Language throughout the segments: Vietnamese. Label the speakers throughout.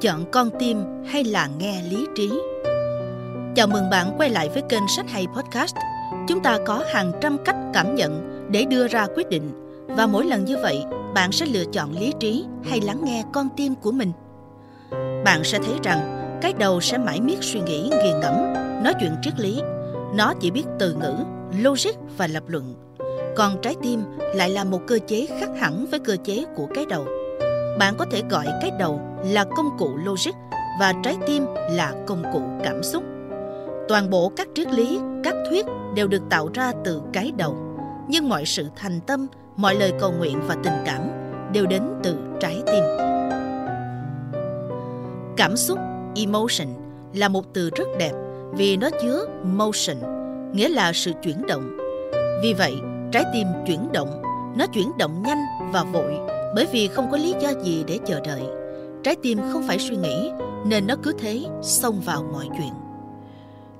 Speaker 1: chọn con tim hay là nghe lý trí? Chào mừng bạn quay lại với kênh sách hay podcast. Chúng ta có hàng trăm cách cảm nhận để đưa ra quyết định. Và mỗi lần như vậy, bạn sẽ lựa chọn lý trí hay lắng nghe con tim của mình. Bạn sẽ thấy rằng, cái đầu sẽ mãi miết suy nghĩ nghiền ngẫm, nói chuyện triết lý. Nó chỉ biết từ ngữ, logic và lập luận. Còn trái tim lại là một cơ chế khác hẳn với cơ chế của cái đầu bạn có thể gọi cái đầu là công cụ logic và trái tim là công cụ cảm xúc. Toàn bộ các triết lý, các thuyết đều được tạo ra từ cái đầu. Nhưng mọi sự thành tâm, mọi lời cầu nguyện và tình cảm đều đến từ trái tim. Cảm xúc, emotion, là một từ rất đẹp vì nó chứa motion, nghĩa là sự chuyển động. Vì vậy, trái tim chuyển động, nó chuyển động nhanh và vội bởi vì không có lý do gì để chờ đợi. Trái tim không phải suy nghĩ, nên nó cứ thế xông vào mọi chuyện.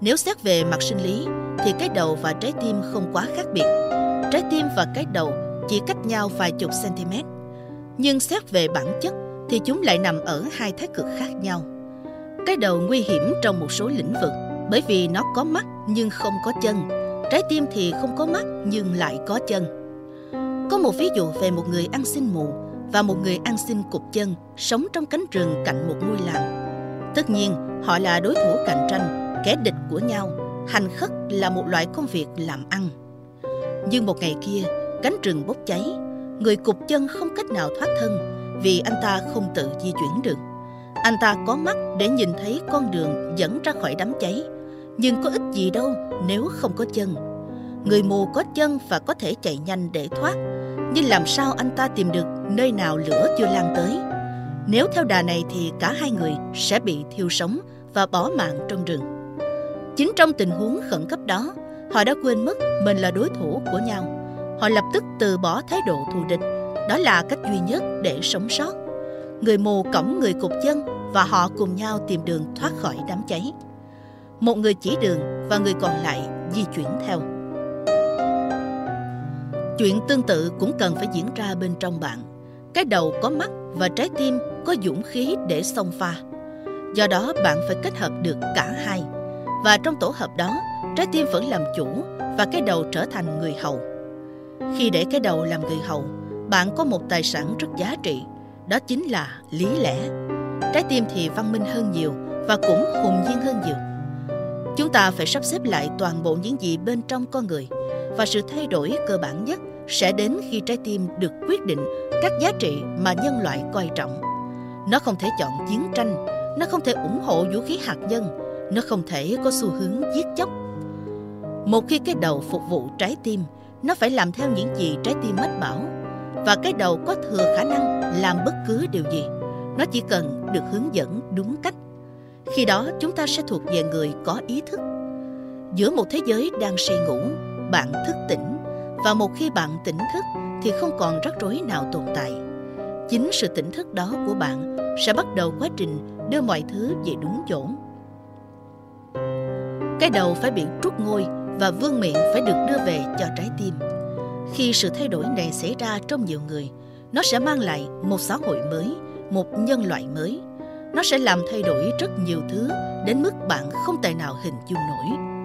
Speaker 1: Nếu xét về mặt sinh lý, thì cái đầu và trái tim không quá khác biệt. Trái tim và cái đầu chỉ cách nhau vài chục cm nhưng xét về bản chất, thì chúng lại nằm ở hai thái cực khác nhau. Cái đầu nguy hiểm trong một số lĩnh vực, bởi vì nó có mắt nhưng không có chân. Trái tim thì không có mắt nhưng lại có chân. Có một ví dụ về một người ăn xin mù và một người ăn xin cục chân, sống trong cánh rừng cạnh một ngôi làng. Tất nhiên, họ là đối thủ cạnh tranh, kẻ địch của nhau. Hành khất là một loại công việc làm ăn. Nhưng một ngày kia, cánh rừng bốc cháy. Người cục chân không cách nào thoát thân vì anh ta không tự di chuyển được. Anh ta có mắt để nhìn thấy con đường dẫn ra khỏi đám cháy. Nhưng có ích gì đâu nếu không có chân người mù có chân và có thể chạy nhanh để thoát. Nhưng làm sao anh ta tìm được nơi nào lửa chưa lan tới? Nếu theo đà này thì cả hai người sẽ bị thiêu sống và bỏ mạng trong rừng. Chính trong tình huống khẩn cấp đó, họ đã quên mất mình là đối thủ của nhau. Họ lập tức từ bỏ thái độ thù địch. Đó là cách duy nhất để sống sót. Người mù cõng người cục chân và họ cùng nhau tìm đường thoát khỏi đám cháy. Một người chỉ đường và người còn lại di chuyển theo chuyện tương tự cũng cần phải diễn ra bên trong bạn. Cái đầu có mắt và trái tim có dũng khí để xông pha. Do đó bạn phải kết hợp được cả hai. Và trong tổ hợp đó, trái tim vẫn làm chủ và cái đầu trở thành người hầu. Khi để cái đầu làm người hầu, bạn có một tài sản rất giá trị. Đó chính là lý lẽ. Trái tim thì văn minh hơn nhiều và cũng hùng nhiên hơn nhiều. Chúng ta phải sắp xếp lại toàn bộ những gì bên trong con người và sự thay đổi cơ bản nhất sẽ đến khi trái tim được quyết định các giá trị mà nhân loại coi trọng. Nó không thể chọn chiến tranh, nó không thể ủng hộ vũ khí hạt nhân, nó không thể có xu hướng giết chóc. Một khi cái đầu phục vụ trái tim, nó phải làm theo những gì trái tim mách bảo, và cái đầu có thừa khả năng làm bất cứ điều gì. Nó chỉ cần được hướng dẫn đúng cách. Khi đó chúng ta sẽ thuộc về người có ý thức. Giữa một thế giới đang say ngủ bạn thức tỉnh. Và một khi bạn tỉnh thức thì không còn rắc rối nào tồn tại. Chính sự tỉnh thức đó của bạn sẽ bắt đầu quá trình đưa mọi thứ về đúng chỗ. Cái đầu phải bị trút ngôi và vương miệng phải được đưa về cho trái tim. Khi sự thay đổi này xảy ra trong nhiều người, nó sẽ mang lại một xã hội mới, một nhân loại mới. Nó sẽ làm thay đổi rất nhiều thứ đến mức bạn không tài nào hình dung nổi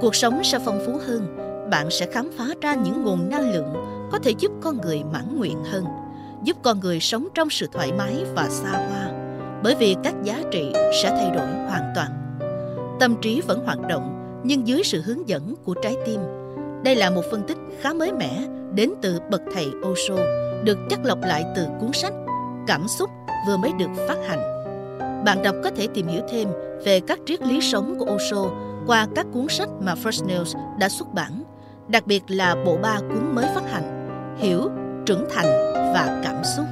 Speaker 1: cuộc sống sẽ phong phú hơn. Bạn sẽ khám phá ra những nguồn năng lượng có thể giúp con người mãn nguyện hơn, giúp con người sống trong sự thoải mái và xa hoa. Bởi vì các giá trị sẽ thay đổi hoàn toàn. Tâm trí vẫn hoạt động, nhưng dưới sự hướng dẫn của trái tim. Đây là một phân tích khá mới mẻ đến từ bậc thầy Osho, được chắc lọc lại từ cuốn sách Cảm xúc vừa mới được phát hành. Bạn đọc có thể tìm hiểu thêm về các triết lý sống của Osho qua các cuốn sách mà First News đã xuất bản, đặc biệt là bộ ba cuốn mới phát hành Hiểu, Trưởng thành và Cảm xúc.